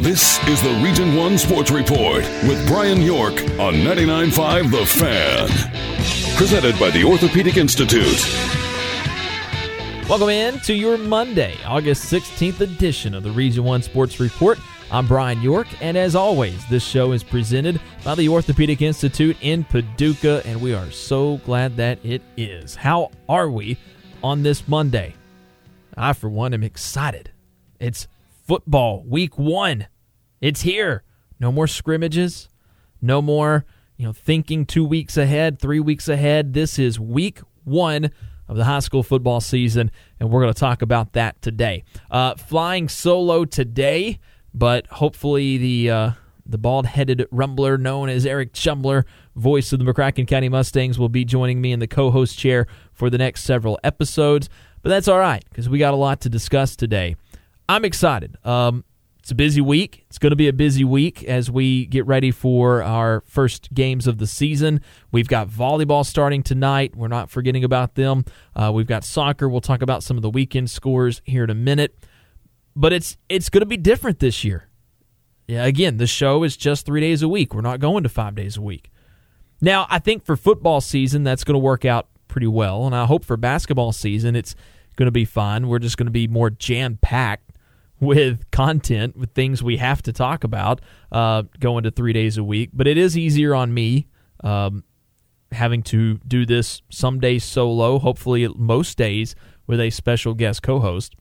This is the Region 1 Sports Report with Brian York on 99.5 The Fan. Presented by the Orthopedic Institute. Welcome in to your Monday, August 16th edition of the Region 1 Sports Report. I'm Brian York, and as always, this show is presented by the Orthopedic Institute in Paducah, and we are so glad that it is. How are we on this Monday? I, for one, am excited. It's football week one. It's here. No more scrimmages. No more, you know, thinking two weeks ahead, three weeks ahead. This is week one of the high school football season, and we're going to talk about that today. Uh, flying solo today, but hopefully the uh, the bald-headed rumbler known as Eric Chumbler, voice of the McCracken County Mustangs, will be joining me in the co-host chair for the next several episodes. But that's all right because we got a lot to discuss today. I'm excited. Um, it's a busy week. It's going to be a busy week as we get ready for our first games of the season. We've got volleyball starting tonight. We're not forgetting about them. Uh, we've got soccer. We'll talk about some of the weekend scores here in a minute. But it's it's going to be different this year. Yeah, again, the show is just three days a week. We're not going to five days a week. Now, I think for football season, that's going to work out pretty well, and I hope for basketball season, it's going to be fun. We're just going to be more jam packed with content, with things we have to talk about, uh, going to three days a week. But it is easier on me um, having to do this some days solo, hopefully most days with a special guest co host.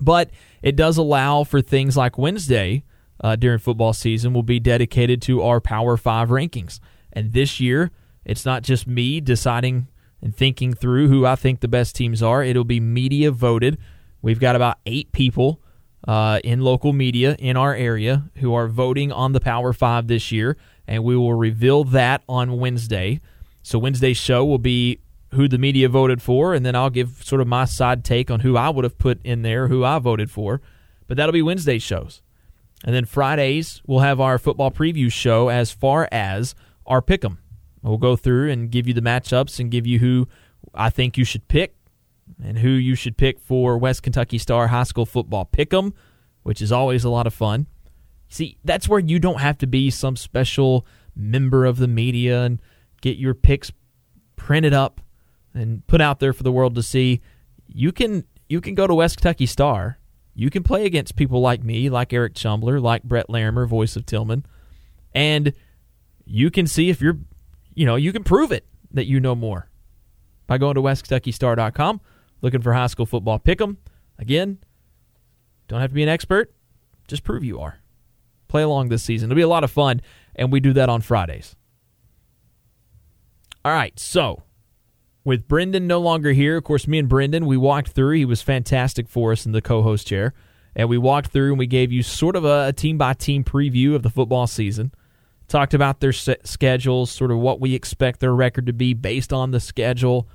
But it does allow for things like Wednesday uh, during football season will be dedicated to our Power Five rankings. And this year, it's not just me deciding and thinking through who I think the best teams are. It'll be media voted. We've got about eight people uh, in local media in our area who are voting on the Power Five this year, and we will reveal that on Wednesday. So Wednesday's show will be who the media voted for, and then I'll give sort of my side take on who I would have put in there, who I voted for. But that'll be Wednesday's shows. And then Fridays, we'll have our football preview show as far as our pick 'em. We'll go through and give you the matchups and give you who I think you should pick and who you should pick for West Kentucky Star High School football pick 'em, which is always a lot of fun. See, that's where you don't have to be some special member of the media and get your picks printed up and put out there for the world to see. You can you can go to West Kentucky Star. You can play against people like me, like Eric Chumbler, like Brett Larimer, voice of Tilghman, and you can see if you're, you know, you can prove it that you know more by going to westkentuckystar.com, looking for high school football pick'em. Again, don't have to be an expert, just prove you are. Play along this season. It'll be a lot of fun, and we do that on Fridays. All right, so with Brendan no longer here, of course, me and Brendan, we walked through. He was fantastic for us in the co host chair. And we walked through and we gave you sort of a team by team preview of the football season. Talked about their schedules, sort of what we expect their record to be based on the schedule.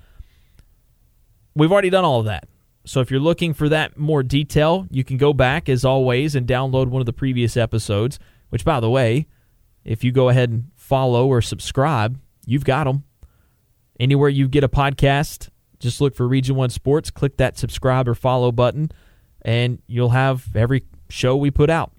We've already done all of that. So if you're looking for that more detail, you can go back as always and download one of the previous episodes, which, by the way, if you go ahead and follow or subscribe, you've got them. Anywhere you get a podcast, just look for Region 1 Sports, click that subscribe or follow button, and you'll have every show we put out.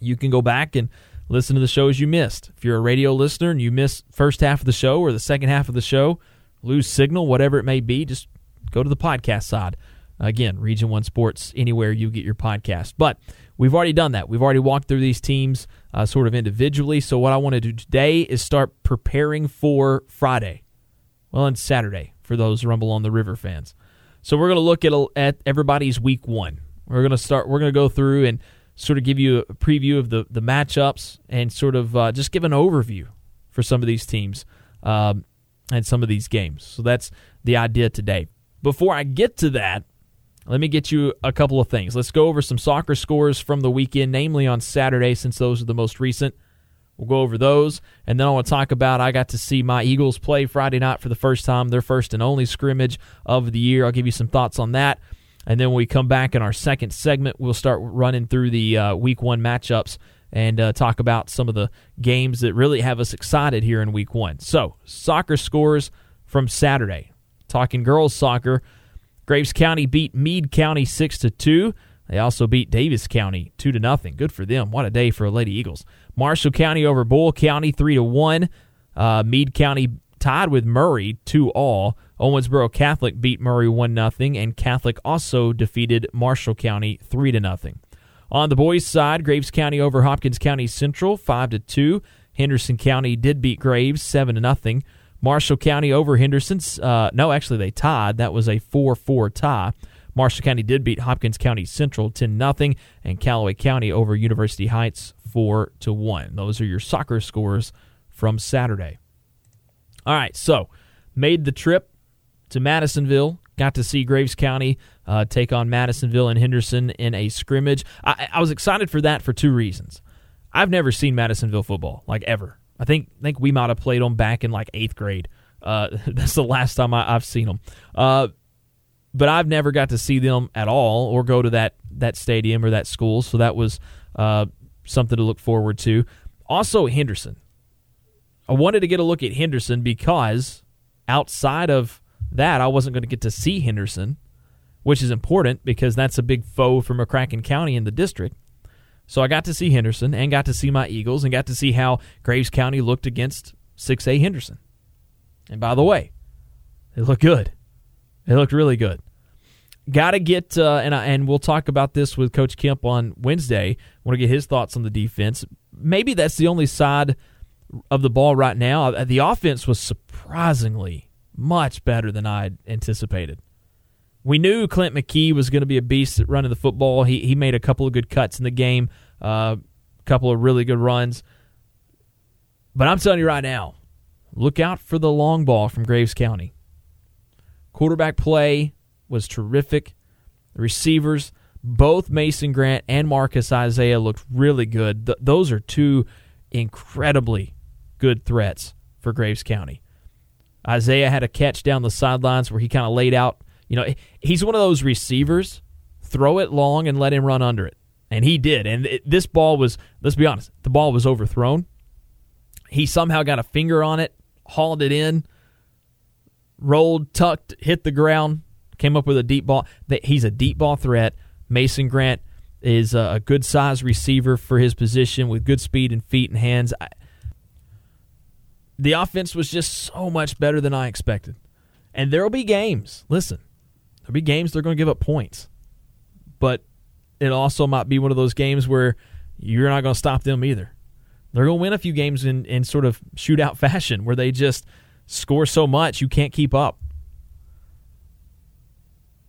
You can go back and listen to the shows you missed. If you're a radio listener and you miss first half of the show or the second half of the show, lose signal, whatever it may be, just go to the podcast side. Again, Region 1 Sports, anywhere you get your podcast. But we've already done that. We've already walked through these teams uh, sort of individually. So, what I want to do today is start preparing for Friday. Well, and Saturday for those Rumble on the River fans. So we're going to look at at everybody's week one. We're going to start. We're going to go through and sort of give you a preview of the the matchups and sort of uh, just give an overview for some of these teams. Um, and some of these games. So that's the idea today. Before I get to that, let me get you a couple of things. Let's go over some soccer scores from the weekend, namely on Saturday, since those are the most recent. We'll go over those. And then I want to talk about I got to see my Eagles play Friday night for the first time, their first and only scrimmage of the year. I'll give you some thoughts on that. And then when we come back in our second segment, we'll start running through the uh, week one matchups and uh, talk about some of the games that really have us excited here in week one. So, soccer scores from Saturday. Talking girls soccer, Graves County beat Meade County 6 to 2. They also beat Daviess County 2 to nothing. Good for them. What a day for the Lady Eagles. Marshall County over Bull County 3 to 1. Uh, Meade County tied with Murray 2 all. Owensboro Catholic beat Murray 1 0 and Catholic also defeated Marshall County 3 to nothing. On the boys' side, Graves County over Hopkins County Central 5 to 2. Henderson County did beat Graves 7 to nothing. Marshall County over Henderson's. Uh, no, actually, they tied. That was a 4 4 tie. Marshall County did beat Hopkins County Central 10 0, and Callaway County over University Heights 4 to 1. Those are your soccer scores from Saturday. All right, so made the trip to Madisonville. Got to see Graves County uh, take on Madisonville and Henderson in a scrimmage. I, I was excited for that for two reasons. I've never seen Madisonville football, like ever. I think think we might have played them back in like eighth grade. Uh, that's the last time I, have seen them. Uh, but I've never got to see them at all or go to that that stadium or that school. So that was uh, something to look forward to. Also, Henderson. I wanted to get a look at Henderson because outside of that, I wasn't going to get to see Henderson, which is important because that's a big foe for McCracken County in the district. So I got to see Henderson and got to see my Eagles and got to see how Graves County looked against 6A Henderson. And by the way, they looked good. They looked really good. Got to get uh, and I, and we'll talk about this with Coach Kemp on Wednesday. Want to get his thoughts on the defense. Maybe that's the only side of the ball right now. Uh, the offense was surprisingly much better than I anticipated. We knew Clint McKee was going to be a beast at running the football. He he made a couple of good cuts in the game, a uh, couple of really good runs. But I'm telling you right now, look out for the long ball from Graves County. Quarterback play was terrific. The receivers, both Mason Grant and Marcus Isaiah, looked really good. Th- those are two incredibly good threats for Graves County. Isaiah had a catch down the sidelines where he kind of laid out you know, he's one of those receivers. Throw it long and let him run under it, and he did. And it, this ball was, let's be honest, the ball was overthrown. He somehow got a finger on it, hauled it in, rolled, tucked, hit the ground, came up with a deep ball. He's a deep ball threat. Mason Grant is a good size receiver for his position with good speed and feet and hands. the offense was just so much better than I expected. And there will be games. Listen, There'll be games they're going to give up points, but it also might be one of those games where you're not going to stop them either. They're going to win a few games in, in sort of shootout fashion where they just score so much you can't keep up.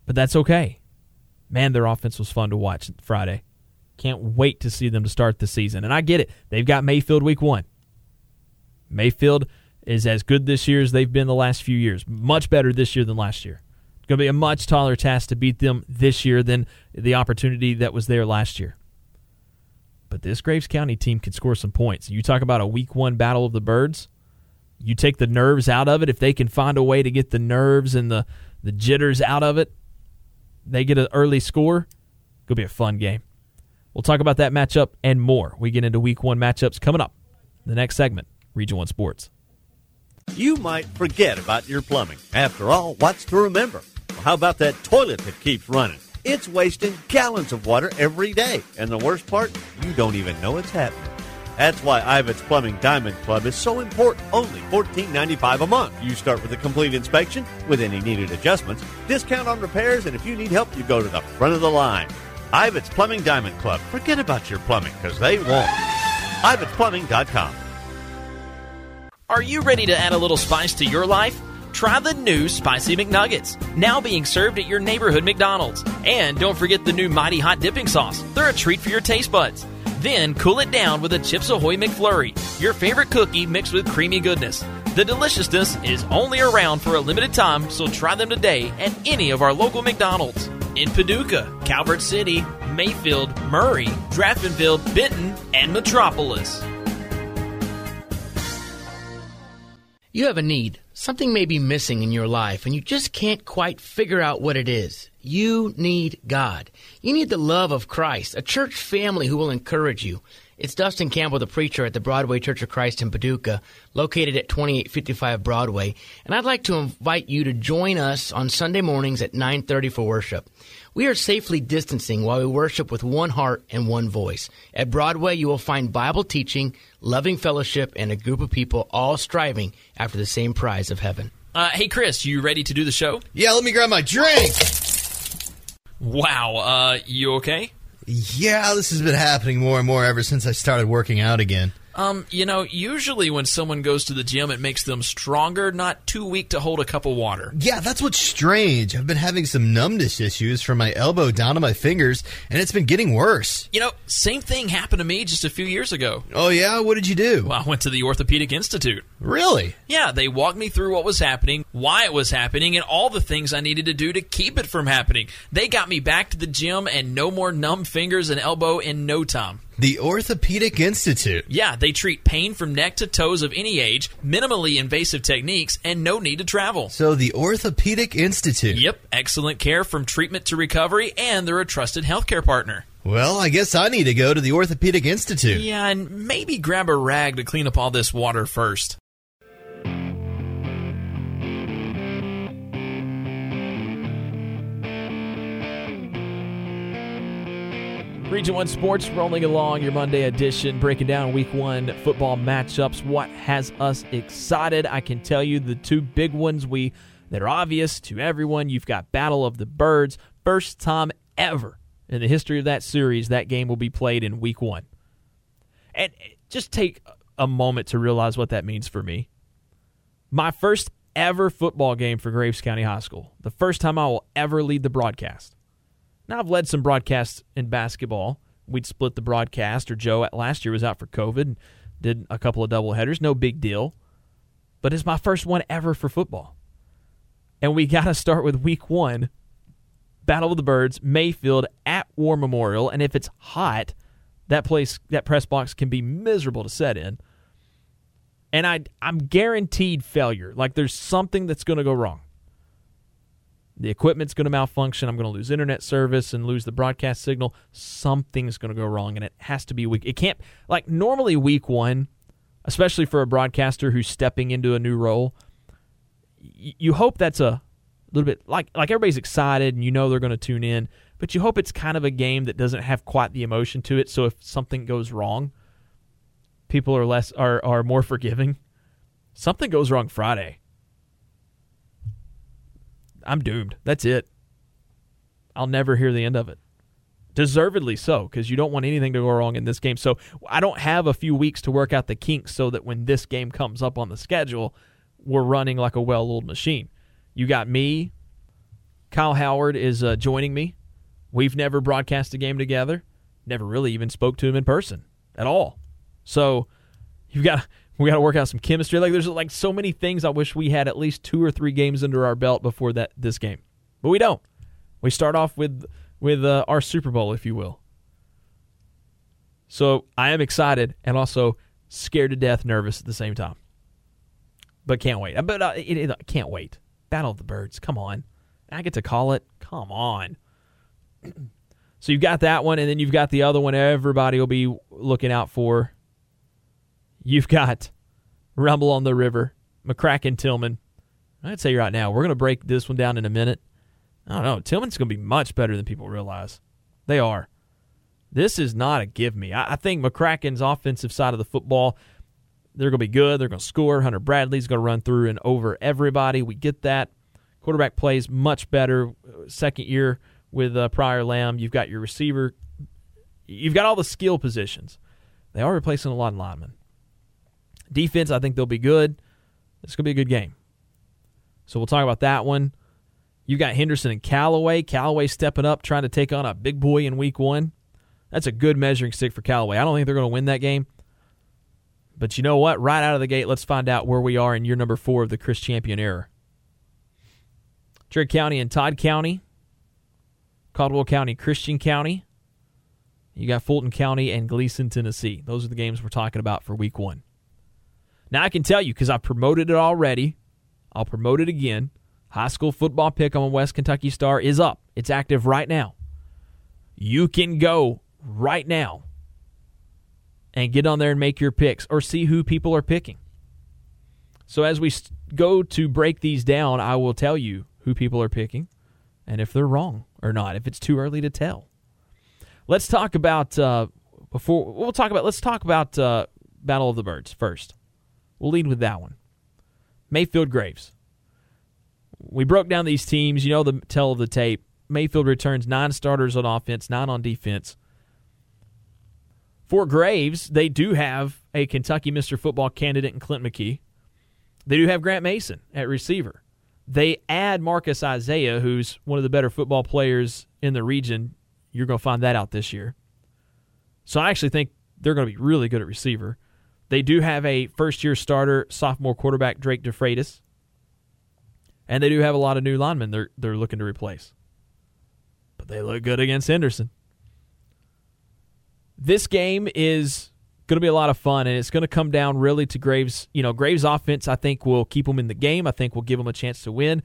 But that's okay. Man, their offense was fun to watch Friday. Can't wait to see them to start the season. And I get it. They've got Mayfield week one. Mayfield is as good this year as they've been the last few years. Much better this year than last year going to be a much taller task to beat them this year than the opportunity that was there last year. But this Graves County team can score some points. You talk about a week one battle of the birds. You take the nerves out of it. If they can find a way to get the nerves and the, the jitters out of it, they get an early score. It'll be a fun game. We'll talk about that matchup and more. We get into week one matchups coming up. The next segment, Region 1 Sports. You might forget about your plumbing. After all, what's to remember? How about that toilet that keeps running? It's wasting gallons of water every day. And the worst part, you don't even know it's happening. That's why Ivets Plumbing Diamond Club is so important. Only $14.95 a month. You start with a complete inspection with any needed adjustments, discount on repairs, and if you need help, you go to the front of the line. Ivets Plumbing Diamond Club. Forget about your plumbing because they won't. IvetsPlumbing.com. Are you ready to add a little spice to your life? Try the new Spicy McNuggets, now being served at your neighborhood McDonald's. And don't forget the new Mighty Hot Dipping Sauce. They're a treat for your taste buds. Then cool it down with a Chips Ahoy McFlurry, your favorite cookie mixed with creamy goodness. The deliciousness is only around for a limited time, so try them today at any of our local McDonald's. In Paducah, Calvert City, Mayfield, Murray, Draffenville, Benton, and Metropolis. You have a need. Something may be missing in your life, and you just can't quite figure out what it is. You need God. You need the love of Christ, a church family who will encourage you. It's Dustin Campbell, the preacher at the Broadway Church of Christ in Paducah, located at 2855 Broadway, and I'd like to invite you to join us on Sunday mornings at 9:30 for worship. We are safely distancing while we worship with one heart and one voice. At Broadway, you will find Bible teaching, loving fellowship, and a group of people all striving after the same prize of heaven. Uh, hey, Chris, you ready to do the show? Yeah, let me grab my drink. Wow, uh, you okay? Yeah, this has been happening more and more ever since I started working out again. Um, you know, usually when someone goes to the gym, it makes them stronger, not too weak to hold a cup of water. Yeah, that's what's strange. I've been having some numbness issues from my elbow down to my fingers, and it's been getting worse. You know, same thing happened to me just a few years ago. Oh, yeah? What did you do? Well, I went to the Orthopedic Institute. Really? Yeah, they walked me through what was happening, why it was happening, and all the things I needed to do to keep it from happening. They got me back to the gym and no more numb fingers and elbow in no time. The Orthopedic Institute. Yeah, they treat pain from neck to toes of any age, minimally invasive techniques, and no need to travel. So, the Orthopedic Institute. Yep, excellent care from treatment to recovery, and they're a trusted healthcare partner. Well, I guess I need to go to the Orthopedic Institute. Yeah, and maybe grab a rag to clean up all this water first. Region 1 Sports rolling along your Monday edition, breaking down week one football matchups. What has us excited? I can tell you the two big ones we that are obvious to everyone. You've got Battle of the Birds. First time ever in the history of that series, that game will be played in week one. And just take a moment to realize what that means for me. My first ever football game for Graves County High School. The first time I will ever lead the broadcast. Now, I've led some broadcasts in basketball. We'd split the broadcast, or Joe last year was out for COVID and did a couple of double headers. No big deal. But it's my first one ever for football. And we got to start with week one Battle of the Birds, Mayfield at War Memorial. And if it's hot, that place, that press box can be miserable to set in. And I, I'm guaranteed failure. Like there's something that's going to go wrong the equipment's going to malfunction. I'm going to lose internet service and lose the broadcast signal. Something's going to go wrong, and it has to be week. It can't like normally week one, especially for a broadcaster who's stepping into a new role. Y- you hope that's a little bit like like everybody's excited and you know they're going to tune in, but you hope it's kind of a game that doesn't have quite the emotion to it. So if something goes wrong, people are less are are more forgiving. Something goes wrong Friday I'm doomed. That's it. I'll never hear the end of it. Deservedly so, because you don't want anything to go wrong in this game. So I don't have a few weeks to work out the kinks so that when this game comes up on the schedule, we're running like a well oiled machine. You got me. Kyle Howard is uh, joining me. We've never broadcast a game together. Never really even spoke to him in person at all. So you've got we got to work out some chemistry. Like there's like so many things I wish we had at least two or three games under our belt before that this game, but we don't. We start off with with uh, our Super Bowl, if you will. So I am excited and also scared to death, nervous at the same time. But can't wait. But uh, it, it, can't wait. Battle of the Birds. Come on. I get to call it. Come on. so you've got that one, and then you've got the other one. Everybody will be looking out for You've got Rumble on the River, McCracken Tilghman. I'd say right now, we're going to break this one down in a minute. I don't know. Tilghman's going to be much better than people realize. They are. This is not a give me. I, I think McCracken's offensive side of the football, they're going to be good. They're going to score. Hunter Bradley's going to run through and over everybody. We get that. Quarterback plays much better. Second year with uh, Prior Lamb. You've got your receiver. You've got all the skill positions. They are replacing a lot of linemen. Defense, I think they'll be good. It's going to be a good game. So we'll talk about that one. You've got Henderson and Callaway. Callaway stepping up, trying to take on a big boy in week one. That's a good measuring stick for Callaway. I don't think they're going to win that game. But you know what? Right out of the gate, let's find out where we are in year number four of the Chris Champion era. Trigg County and Todd County, Caldwell County, Christian County. You got Fulton County and Gleason, Tennessee. Those are the games we're talking about for week one. Now I can tell you because I've promoted it already. I'll promote it again. High school football pick on West Kentucky Star is up. It's active right now. You can go right now and get on there and make your picks or see who people are picking. So as we go to break these down, I will tell you who people are picking and if they're wrong or not, if it's too early to tell. Let's talk about uh, before we'll talk about let's talk about uh, Battle of the Birds first. We'll lead with that one. Mayfield Graves. We broke down these teams. You know the tell of the tape. Mayfield returns nine starters on offense, nine on defense. For Graves, they do have a Kentucky Mr. Football candidate in Clint McKee. They do have Grant Mason at receiver. They add Marcus Isaiah, who's one of the better football players in the region. You're going to find that out this year. So I actually think they're going to be really good at receiver. They do have a first year starter, sophomore quarterback, Drake DeFreitas. And they do have a lot of new linemen they're, they're looking to replace. But they look good against Henderson. This game is going to be a lot of fun, and it's going to come down really to Graves. You know, Graves' offense, I think, will keep them in the game. I think will give them a chance to win.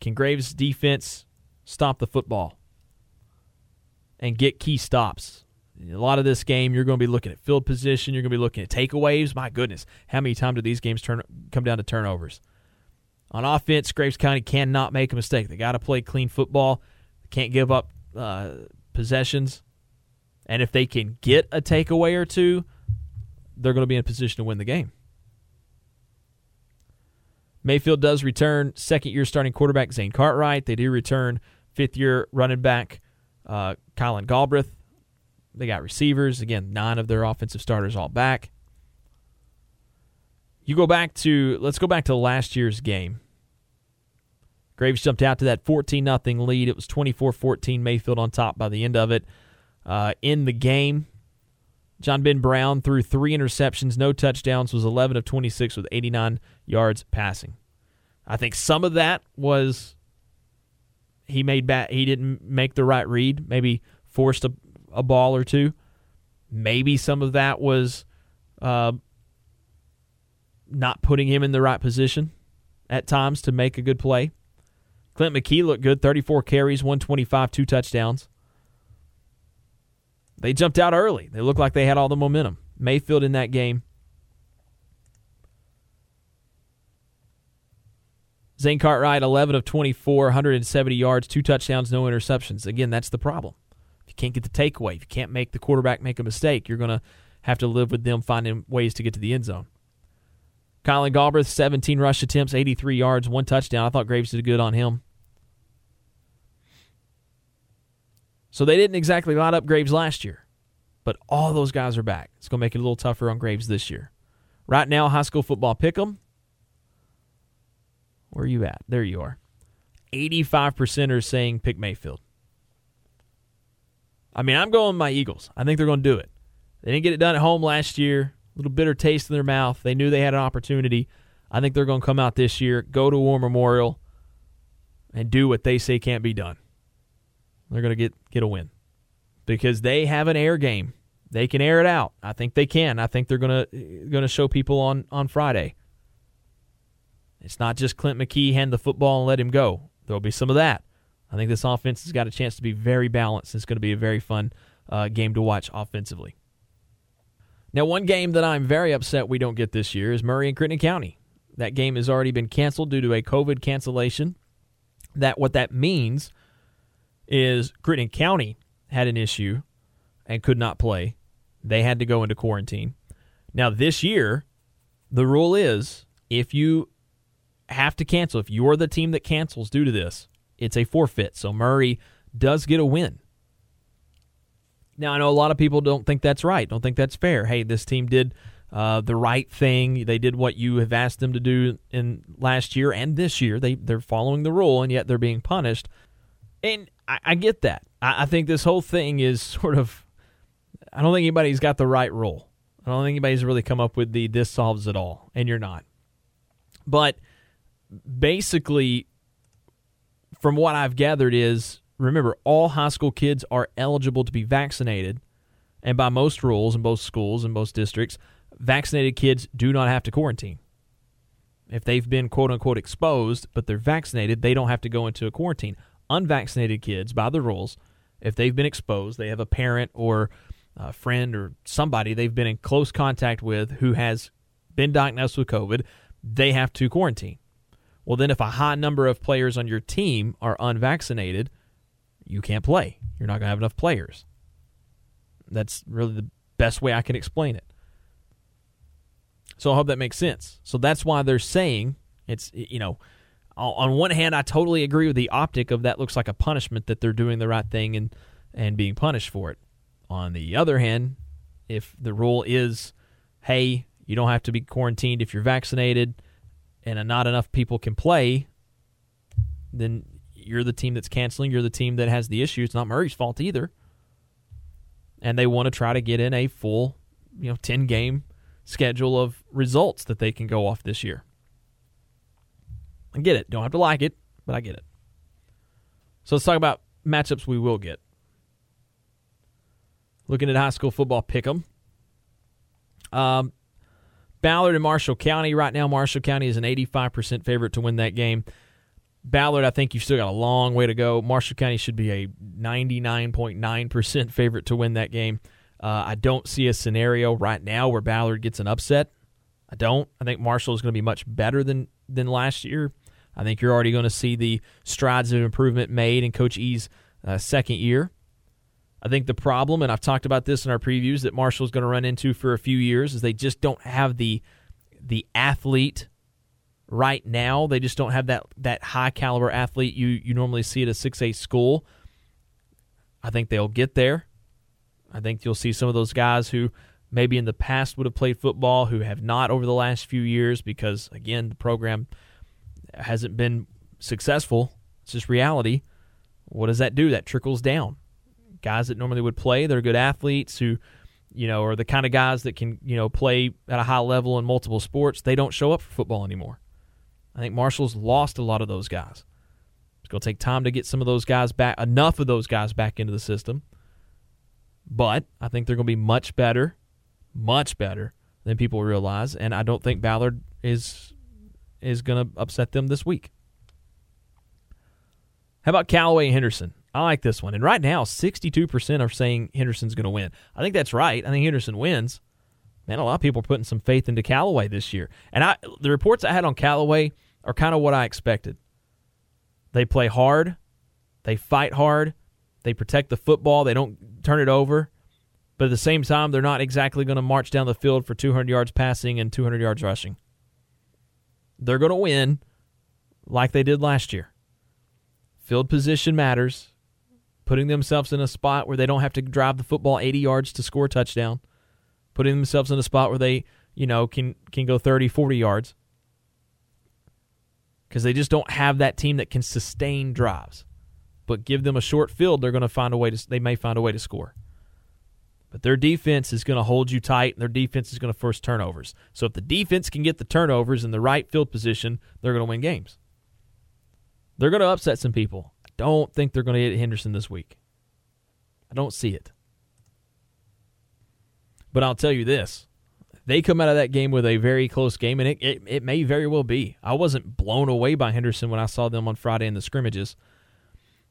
Can Graves' defense stop the football and get key stops? A lot of this game, you're going to be looking at field position. You're going to be looking at takeaways. My goodness, how many times do these games turn come down to turnovers? On offense, Graves County cannot make a mistake. They got to play clean football. They can't give up uh, possessions. And if they can get a takeaway or two, they're going to be in a position to win the game. Mayfield does return second year starting quarterback Zane Cartwright. They do return fifth year running back uh, Kylan Galbraith. They got receivers. Again, nine of their offensive starters all back. You go back to, let's go back to last year's game. Graves jumped out to that 14 0 lead. It was 24 14 Mayfield on top by the end of it. Uh, in the game, John Ben Brown threw three interceptions, no touchdowns, was 11 of 26 with 89 yards passing. I think some of that was he made bat he didn't make the right read, maybe forced a, a ball or two. Maybe some of that was uh, not putting him in the right position at times to make a good play. Clint McKee looked good, 34 carries, 125, two touchdowns. They jumped out early. They looked like they had all the momentum. Mayfield in that game. Zane Cartwright, 11 of 24, 170 yards, two touchdowns, no interceptions. Again, that's the problem. Can't get the takeaway, if you can't make the quarterback make a mistake, you're going to have to live with them finding ways to get to the end zone. Kylan Galbraith, 17 rush attempts, 83 yards, one touchdown. I thought Graves did good on him. So they didn't exactly line up Graves last year, but all those guys are back. It's going to make it a little tougher on Graves this year. Right now, high school football pick 'em. Where are you at? There you are. 85% are saying pick Mayfield. I mean, I'm going my Eagles. I think they're going to do it. They didn't get it done at home last year. A little bitter taste in their mouth. They knew they had an opportunity. I think they're going to come out this year, go to War Memorial, and do what they say can't be done. They're going to get get a win because they have an air game. They can air it out. I think they can. I think they're going to going to show people on on Friday. It's not just Clint McKee hand the football and let him go. There'll be some of that. I think this offense has got a chance to be very balanced. It's going to be a very fun uh, game to watch offensively. Now, one game that I'm very upset we don't get this year is Murray and Crittenden County. That game has already been canceled due to a COVID cancellation. That what that means is Crittenden County had an issue and could not play. They had to go into quarantine. Now, this year, the rule is if you have to cancel, if you're the team that cancels due to this, it's a forfeit. So Murray does get a win. Now, I know a lot of people don't think that's right, don't think that's fair. Hey, this team did uh, the right thing. They did what you have asked them to do in last year and this year. They they're following the rule, and yet they're being punished. And I, I get that. I, I, think this whole thing is sort of. I don't think anybody's got the right rule. I don't think anybody's really come up with the this solves it all, and you're not. But basically, from what I've gathered, is remember all high school kids are eligible to be vaccinated, and by most rules in both schools and most districts, vaccinated kids do not have to quarantine. If they've been quote unquote exposed, but they're vaccinated, they don't have to go into a quarantine. Unvaccinated kids, by the rules, if they've been exposed, they have a parent or a friend or somebody they've been in close contact with who has been diagnosed with COVID, they have to quarantine. Well, then, if a high number of players on your team are unvaccinated, you can't play. You're not going to have enough players. That's really the best way I can explain it. So I hope that makes sense. So that's why they're saying it's, you know, on one hand, I totally agree with the optic of that looks like a punishment that they're doing the right thing and, and being punished for it. On the other hand, if the rule is, hey, you don't have to be quarantined if you're vaccinated and not enough people can play, then you're the team that's canceling. You're the team that has the issue. It's not Murray's fault either. And they want to try to get in a full, you know, 10 game schedule of results that they can go off this year. I get it. Don't have to like it, but I get it. So let's talk about matchups we will get. Looking at high school football pick 'em. Um, Ballard and Marshall County. Right now, Marshall County is an 85% favorite to win that game. Ballard, I think you've still got a long way to go. Marshall County should be a 99.9% favorite to win that game. Uh, I don't see a scenario right now where Ballard gets an upset. I don't. I think Marshall is going to be much better than than last year. I think you're already going to see the strides of improvement made in Coach E's uh, second year. I think the problem, and I've talked about this in our previews, that Marshall's going to run into for a few years is they just don't have the the athlete right now. They just don't have that that high caliber athlete you you normally see at a six A school. I think they'll get there. I think you'll see some of those guys who maybe in the past would have played football who have not over the last few years because again the program hasn't been successful. It's just reality. What does that do? That trickles down. Guys that normally would play, they're good athletes who, you know, are the kind of guys that can, you know, play at a high level in multiple sports. They don't show up for football anymore. I think Marshall's lost a lot of those guys. It's going to take time to get some of those guys back, enough of those guys back into the system. But I think they're going to be much better, much better than people realize, and I don't think Ballard is is going to upset them this week. How about Callaway Henderson? I like this one. And right now, 62% are saying Henderson's going to win. I think that's right. I think Henderson wins. Man, a lot of people are putting some faith into Callaway this year. And I the reports I had on Callaway are kind of what I expected. They play hard, they fight hard, they protect the football, they don't turn it over. But at the same time, they're not exactly going to march down the field for 200 yards passing and 200 yards rushing. They're going to win like they did last year. Field position matters. Putting themselves in a spot where they don't have to drive the football 80 yards to score a touchdown. Putting themselves in a spot where they, you know, can can go 30, 40 yards. Cuz they just don't have that team that can sustain drives. But give them a short field, they're going to find a way to they may find a way to score. But their defense is going to hold you tight, and their defense is going to force turnovers. So if the defense can get the turnovers in the right field position, they're going to win games. They're going to upset some people. Don't think they're going to hit Henderson this week. I don't see it. But I'll tell you this. They come out of that game with a very close game, and it, it, it may very well be. I wasn't blown away by Henderson when I saw them on Friday in the scrimmages.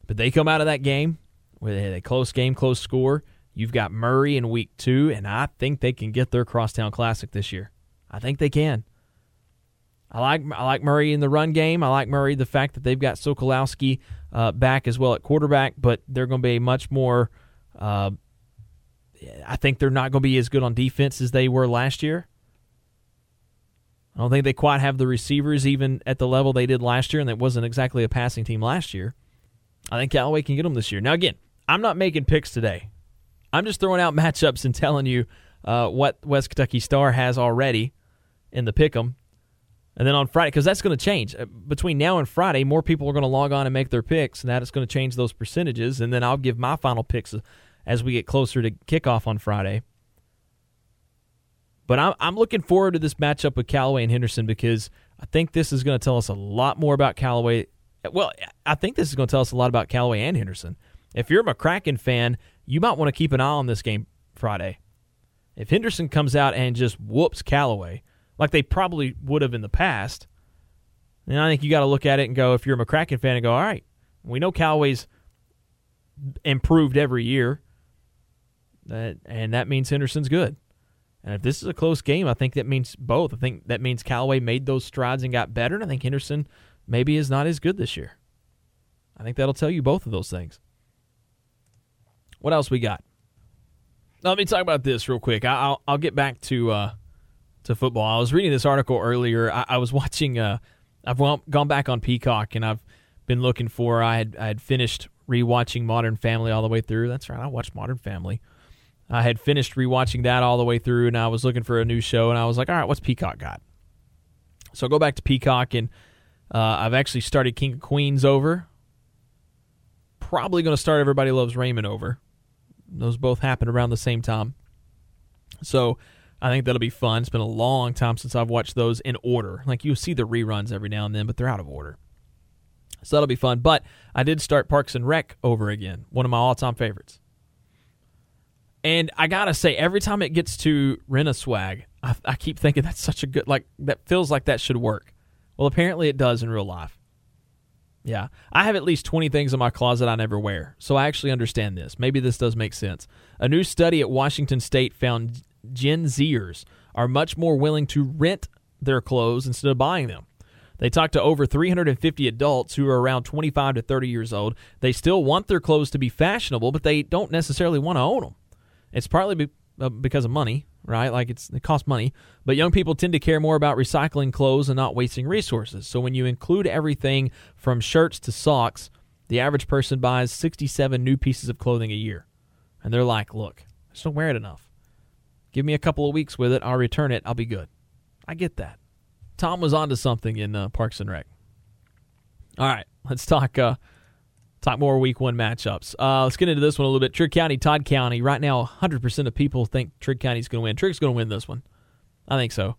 But they come out of that game with a close game, close score You've got Murray in week two, and I think they can get their Crosstown Classic this year. I think they can. I like I like Murray in the run game. I like Murray the fact that they've got Sokolowski uh, back as well at quarterback, but they're going to be much more. Uh, I think they're not going to be as good on defense as they were last year. I don't think they quite have the receivers even at the level they did last year, and it wasn't exactly a passing team last year. I think Callaway can get them this year. Now, again, I'm not making picks today. I'm just throwing out matchups and telling you uh, what West Kentucky Star has already in the pick 'em. And then on Friday, because that's going to change uh, between now and Friday, more people are going to log on and make their picks, and that is going to change those percentages. And then I'll give my final picks as we get closer to kickoff on Friday. But I'm, I'm looking forward to this matchup with Callaway and Henderson because I think this is going to tell us a lot more about Callaway. Well, I think this is going to tell us a lot about Callaway and Henderson. If you're a McCracken fan, you might want to keep an eye on this game Friday. If Henderson comes out and just whoops Callaway, like they probably would have in the past, And I think you got to look at it and go, if you're a McCracken fan, and go, all right, we know Callaway's improved every year, and that means Henderson's good. And if this is a close game, I think that means both. I think that means Callaway made those strides and got better, and I think Henderson maybe is not as good this year. I think that'll tell you both of those things. What else we got? Let me talk about this real quick. I'll I'll get back to uh, to football. I was reading this article earlier. I, I was watching. Uh, I've gone back on Peacock and I've been looking for. I had I had finished rewatching Modern Family all the way through. That's right. I watched Modern Family. I had finished rewatching that all the way through, and I was looking for a new show, and I was like, all right, what's Peacock got? So I go back to Peacock, and uh, I've actually started King of Queens over. Probably going to start Everybody Loves Raymond over. Those both happen around the same time. So I think that'll be fun. It's been a long time since I've watched those in order. Like you see the reruns every now and then, but they're out of order. So that'll be fun. But I did start Parks and Rec over again, one of my all time favorites. And I gotta say, every time it gets to Rent a Swag, I, I keep thinking that's such a good, like, that feels like that should work. Well, apparently it does in real life. Yeah. I have at least 20 things in my closet I never wear, so I actually understand this. Maybe this does make sense. A new study at Washington State found Gen Zers are much more willing to rent their clothes instead of buying them. They talked to over 350 adults who are around 25 to 30 years old. They still want their clothes to be fashionable, but they don't necessarily want to own them. It's partly be, uh, because of money, right? Like it's it costs money, but young people tend to care more about recycling clothes and not wasting resources. So when you include everything from shirts to socks, the average person buys 67 new pieces of clothing a year. And they're like, "Look, I just don't wear it enough. Give me a couple of weeks with it, I'll return it, I'll be good." I get that. Tom was onto something in uh, Parks and Rec. All right, let's talk uh, talk more Week One matchups. Uh, let's get into this one a little bit. Trigg County, Todd County. Right now, 100 percent of people think Trigg County's going to win. Trigg's going to win this one. I think so.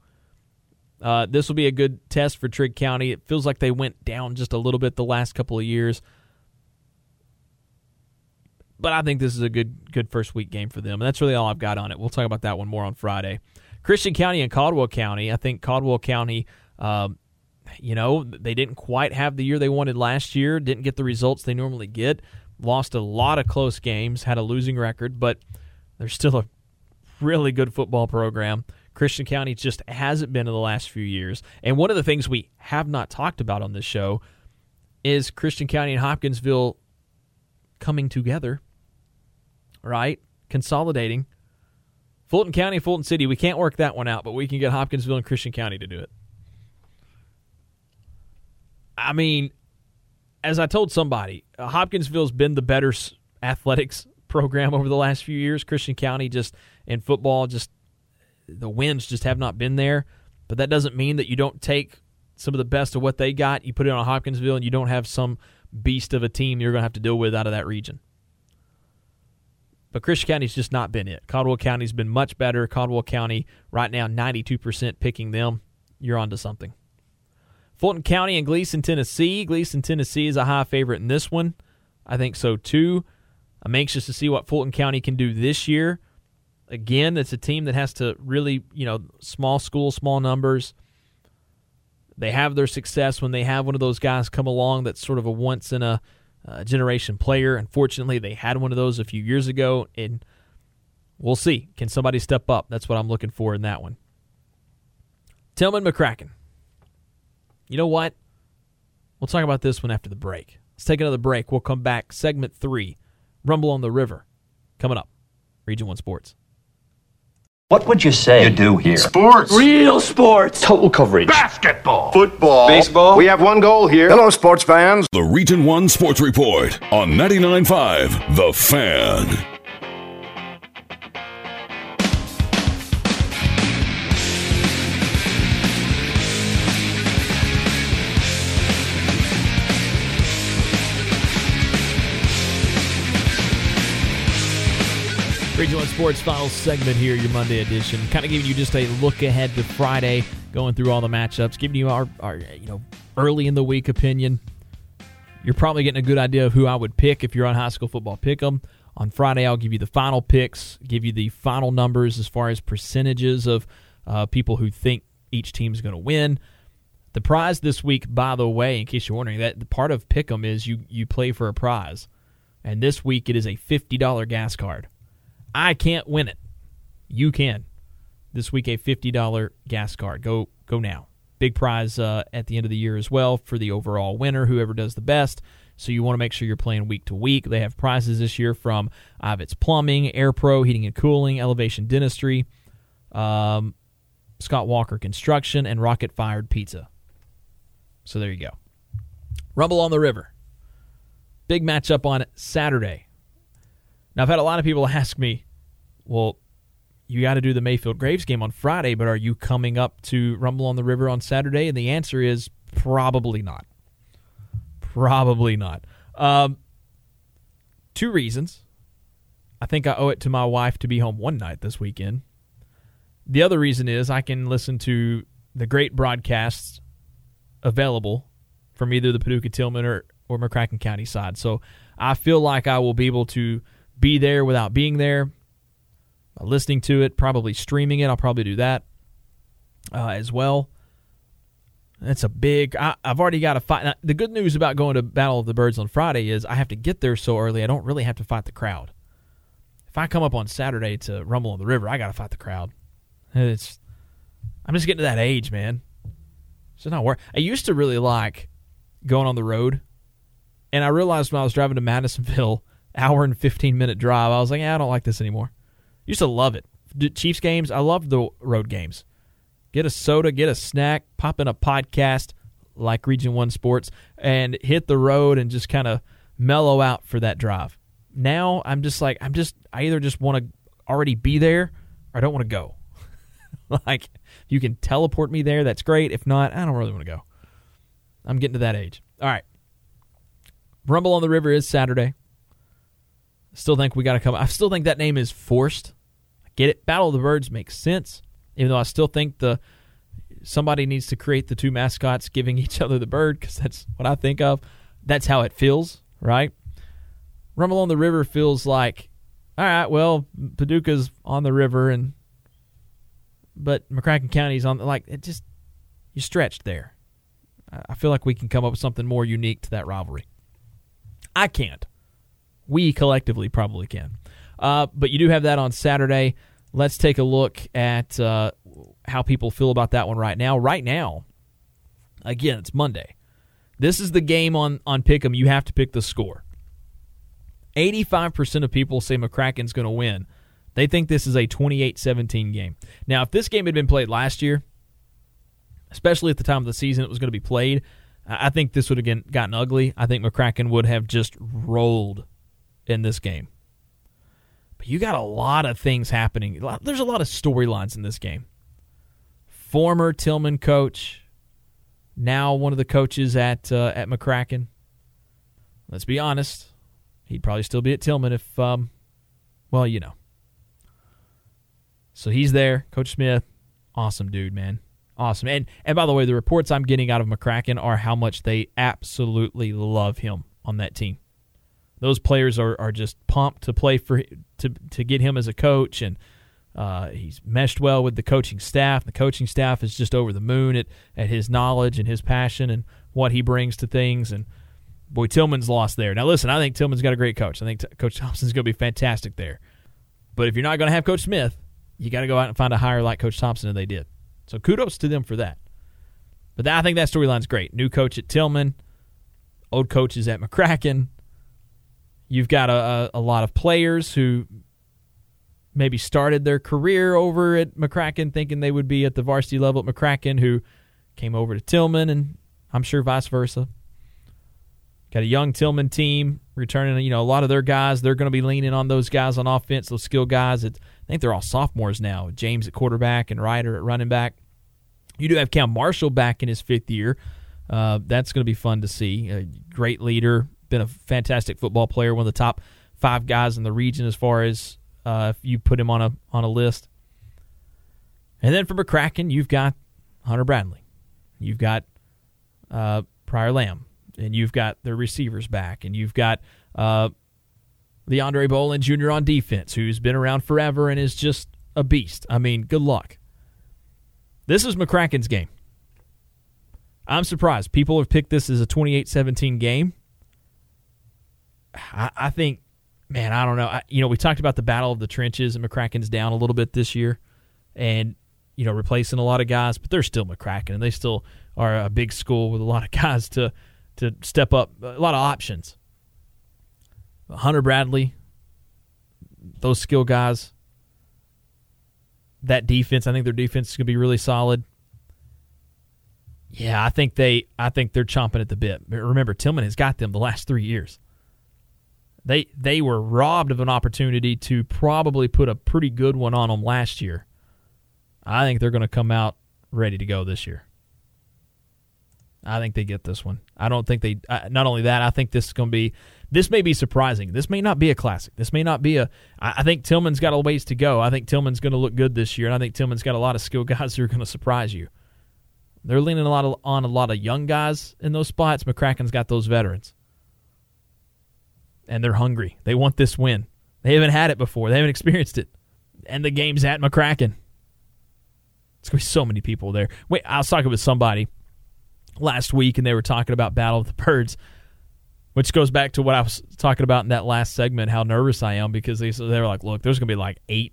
Uh, this will be a good test for Trigg County. It feels like they went down just a little bit the last couple of years, but I think this is a good good first week game for them. And that's really all I've got on it. We'll talk about that one more on Friday. Christian County and Caldwell County. I think Caldwell County, um, you know, they didn't quite have the year they wanted last year, didn't get the results they normally get, lost a lot of close games, had a losing record, but they're still a really good football program. Christian County just hasn't been in the last few years. And one of the things we have not talked about on this show is Christian County and Hopkinsville coming together, right? Consolidating Fulton County, Fulton City, we can't work that one out, but we can get Hopkinsville and Christian County to do it. I mean, as I told somebody, uh, Hopkinsville's been the better athletics program over the last few years. Christian County just in football, just the wins just have not been there. But that doesn't mean that you don't take some of the best of what they got, you put it on Hopkinsville, and you don't have some beast of a team you're going to have to deal with out of that region. But Christian County's just not been it. Caldwell County's been much better. Caldwell County right now 92% picking them. You're onto something. Fulton County and Gleason, Tennessee. Gleason, Tennessee is a high favorite in this one. I think so too. I'm anxious to see what Fulton County can do this year. Again, it's a team that has to really, you know, small school, small numbers. They have their success when they have one of those guys come along that's sort of a once in a uh, generation player. Unfortunately, they had one of those a few years ago, and we'll see. Can somebody step up? That's what I'm looking for in that one. Tilghman McCracken. You know what? We'll talk about this one after the break. Let's take another break. We'll come back. Segment three Rumble on the River. Coming up. Region 1 Sports. What would you say you do here? Sports. Real sports. Total coverage. Basketball. Football. Baseball. We have one goal here. Hello, sports fans. The Region 1 Sports Report on 99.5 The Fan. Region 1 Sports Finals segment here, your Monday edition. Kind of giving you just a look ahead to Friday, going through all the matchups, giving you our, our you know early in the week opinion. You're probably getting a good idea of who I would pick if you're on high school football pick 'em. On Friday, I'll give you the final picks, give you the final numbers as far as percentages of uh, people who think each team's going to win. The prize this week, by the way, in case you're wondering, that the part of Pick'em is you you play for a prize, and this week it is a fifty dollar gas card. I can't win it. You can. This week, a $50 gas card. Go go now. Big prize uh, at the end of the year as well for the overall winner, whoever does the best. So you want to make sure you're playing week to week. They have prizes this year from Ivets Plumbing, Air Pro Heating and Cooling, Elevation Dentistry, um, Scott Walker Construction, and Rocket Fired Pizza. So there you go. Rumble on the River. Big matchup on Saturday. Now, I've had a lot of people ask me, well, you got to do the Mayfield Graves game on Friday, but are you coming up to Rumble on the River on Saturday? And the answer is probably not. Probably not. Um, two reasons. I think I owe it to my wife to be home one night this weekend. The other reason is I can listen to the great broadcasts available from either the Paducah Tilghman or, or McCracken County side. So I feel like I will be able to be there without being there, uh, listening to it, probably streaming it. I'll probably do that uh, as well. That's a big. I, have already got to fight. Now, the good news about going to Battle of the Birds on Friday is I have to get there so early. I don't really have to fight the crowd. If I come up on Saturday to Rumble on the River, I got to fight the crowd. It's. I'm just getting to that age, man. It's not work. I used to really like going on the road, and I realized when I was driving to Madisonville hour and 15 minute drive. I was like, yeah, I don't like this anymore. Used to love it. Chiefs games, I loved the road games. Get a soda, get a snack, pop in a podcast like Region 1 Sports, and hit the road and just kind of mellow out for that drive. Now I'm just like, I'm just, I either just want to already be there or I don't want to go. like, you can teleport me there, that's great. If not, I don't really want to go. I'm getting to that age. All right. Rumble on the River is Saturday. Still think we got to come. I still think that name is forced. I get it. Battle of the Birds makes sense, even though I still think the somebody needs to create the two mascots giving each other the bird because that's what I think of. That's how it feels, right? Rumble on the River feels like, all right, well, Paducah's on the river, and but McCracken County's on. Like it just you stretched there. I feel like we can come up with something more unique to that rivalry. I can't. We collectively probably can. Uh, but you do have that on Saturday. Let's take a look at uh, how people feel about that one right now. Right now, again, it's Monday. This is the game on on Pick'em. You have to pick the score. Eighty-five percent of people say McCracken's going to win. They think this is a 28-17 game. Now, if this game had been played last year, especially at the time of the season it was going to be played, I think this would have gotten ugly. I think McCracken would have just rolled in this game. But you got a lot of things happening. There's a lot of storylines in this game. Former Tilghman coach, now one of the coaches at uh, at McCracken. Let's be honest, he'd probably still be at Tilghman if, um, well, you know. So he's there, Coach Smith. Awesome dude, man. Awesome. And and by the way, the reports I'm getting out of McCracken are how much they absolutely love him on that team those players are, are just pumped to play for to to get him as a coach and uh, he's meshed well with the coaching staff. The coaching staff is just over the moon at, at his knowledge and his passion and what he brings to things. And boy, Tilghman's lost there. Now, listen, I think Tilghman's got a great coach. I think t- Coach Thompson's going to be fantastic there. But if you're not going to have Coach Smith, you got to go out and find a hire like Coach Thompson, and they did. So kudos to them for that. But I think that storyline's great. New coach at Tilghman, old coaches at McCracken. You've got a, a, lot of players who maybe started their career over at McCracken thinking they would be at the varsity level at McCracken who came over to Tilghman and I'm sure vice versa. Got a young Tilghman team returning, you know, a lot of their guys, they're going to be leaning on those guys on offense, those skill guys. I think they're all sophomores now. James at quarterback and Ryder at running back. You do have Cam Marshall back in his fifth year. Uh, that's going to be fun to see. A great leader, been a fantastic football player, one of the top five guys in the region as far as uh, if you put him on a on a list. And then for McCracken, you've got Hunter Bradley, you've got uh, Prior Lamb, and you've got the receivers back, and you've got uh, Andre Bolin Jr. on defense, who's been around forever and is just a beast. I mean, good luck. This is McCracken's game. I'm surprised. People have picked this as a 28 17 game. I, I, think, man, I don't know. I, you know, we talked about the battle of the trenches, and McCracken's down a little bit this year, and, you know, replacing a lot of guys, but they're still McCracken, and they still are a big school with a lot of guys to, to step up, a lot of options. Hunter Bradley, those skill guys, that defense, I think their defense is going to be really solid. Yeah, I think they I think they're chomping at the bit. Remember, Tilghman has got them the last three years. They they were robbed of an opportunity to probably put a pretty good one on them last year. I think they're going to come out ready to go this year. I think they get this one. I don't think they. Not only that, I think this is going to be. This may be surprising. This may not be a classic. This may not be a. I, I think Tilghman's got a ways to go. I think Tilghman's going to look good this year, and I think Tilghman's got a lot of skill guys who are going to surprise you. They're leaning a lot of, on a lot of young guys in those spots. McCracken's got those veterans, and they're hungry. They want this win. They haven't had it before. They haven't experienced it, and the game's at McCracken. It's gonna be so many people there. Wait, I was talking with somebody last week, and they were talking about Battle of the Birds, which goes back to what I was talking about in that last segment. How nervous I am because they they were like, "Look, there's gonna be like eight,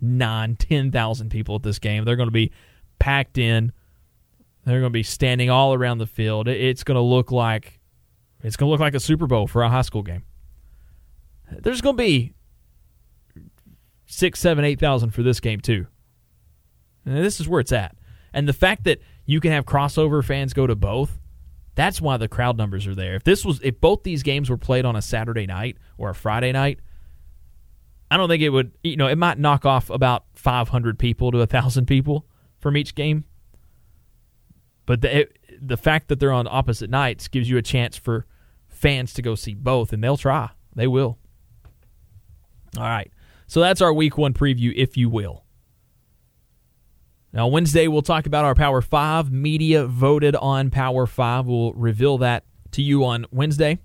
nine, ten thousand people at this game. They're gonna be packed in." They're to be standing all around the field. It's to look like it's to look like a Super Bowl for a high school game. There's going to be six, seven, eight thousand for this game too. And this is where it's at. And the fact that you can have crossover fans go to both, that's why the crowd numbers are there. If this was if both these games were played on a Saturday night or a Friday night, I don't think it would, you know, it might knock off about 500 people to 1,000 people from each game. But the it, the fact that they're on opposite nights gives you a chance for fans to go see both, and they'll try. They will. All right. So that's our week one preview, if you will. Now, Wednesday, we'll talk about our Power 5. Media voted on Power 5. We'll reveal that to you on Wednesday.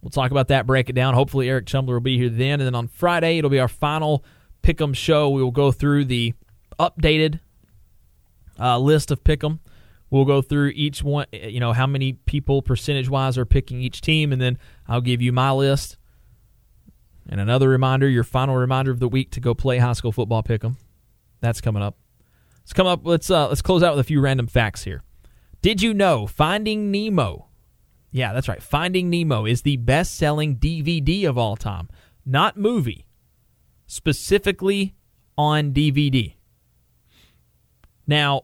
We'll talk about that, break it down. Hopefully, Eric Chumler will be here then. And then on Friday, it'll be our final Pick'em show. We will go through the updated uh, list of Pick'em We'll go through each one, you know, how many people percentage wise are picking each team, and then I'll give you my list. And another reminder, your final reminder of the week to go play high school football pick 'em. That's coming up. Let's come up. Let's uh, let's close out with a few random facts here. Did you know Finding Nemo? Yeah, that's right. Finding Nemo is the best-selling DVD of all time, not movie, specifically on DVD. Now,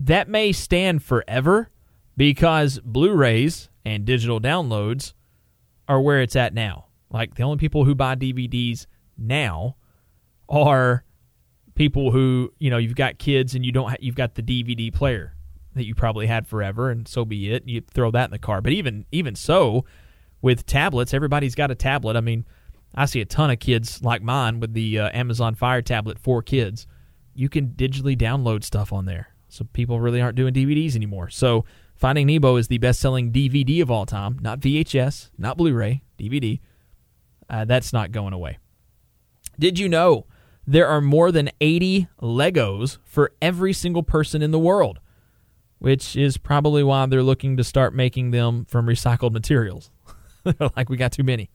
that may stand forever because Blu-rays and digital downloads are where it's at now. Like the only people who buy DVDs now are people who, you know, you've got kids and you don't ha- you've got the DVD player that you probably had forever and so be it. You throw that in the car. But even even so with tablets, everybody's got a tablet. I mean, I see a ton of kids like mine with the uh, Amazon Fire tablet for kids. You can digitally download stuff on there. So people really aren't doing DVDs anymore. So Finding Nemo is the best selling DVD of all time, not VHS, not Blu ray, DVD. Uh, that's not going away. Did you know there are more than 80 Legos for every single person in the world? Which is probably why they're looking to start making them from recycled materials. like we got too many.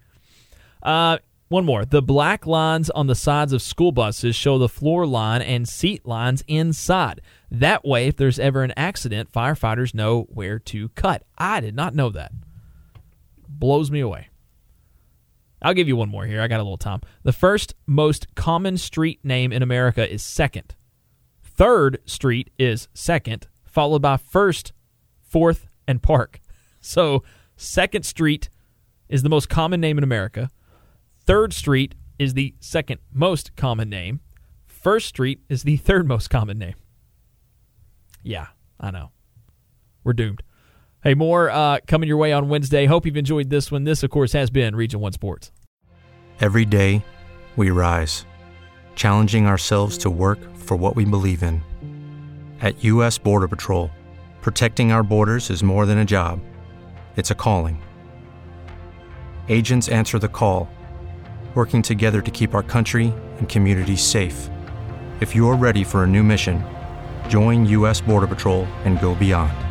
Uh, one more. The black lines on the sides of school buses show the floor line and seat lines inside. That way, if there's ever an accident, firefighters know where to cut. I did not know that. Blows me away. I'll give you one more here. I got a little time. The first most common street name in America is Second. Third Street is Second, followed by First, Fourth, and Park. So, Second Street is the most common name in America. Third Street is the second most common name. First Street is the third most common name. Yeah, I know. We're doomed. Hey, more uh, coming your way on Wednesday. Hope you've enjoyed this one. This, of course, has been Region 1 Sports. Every day, we rise, challenging ourselves to work for what we believe in. At U.S. Border Patrol, protecting our borders is more than a job, it's a calling. Agents answer the call, working together to keep our country and communities safe. If you're ready for a new mission, join U.S. Border Patrol and go beyond.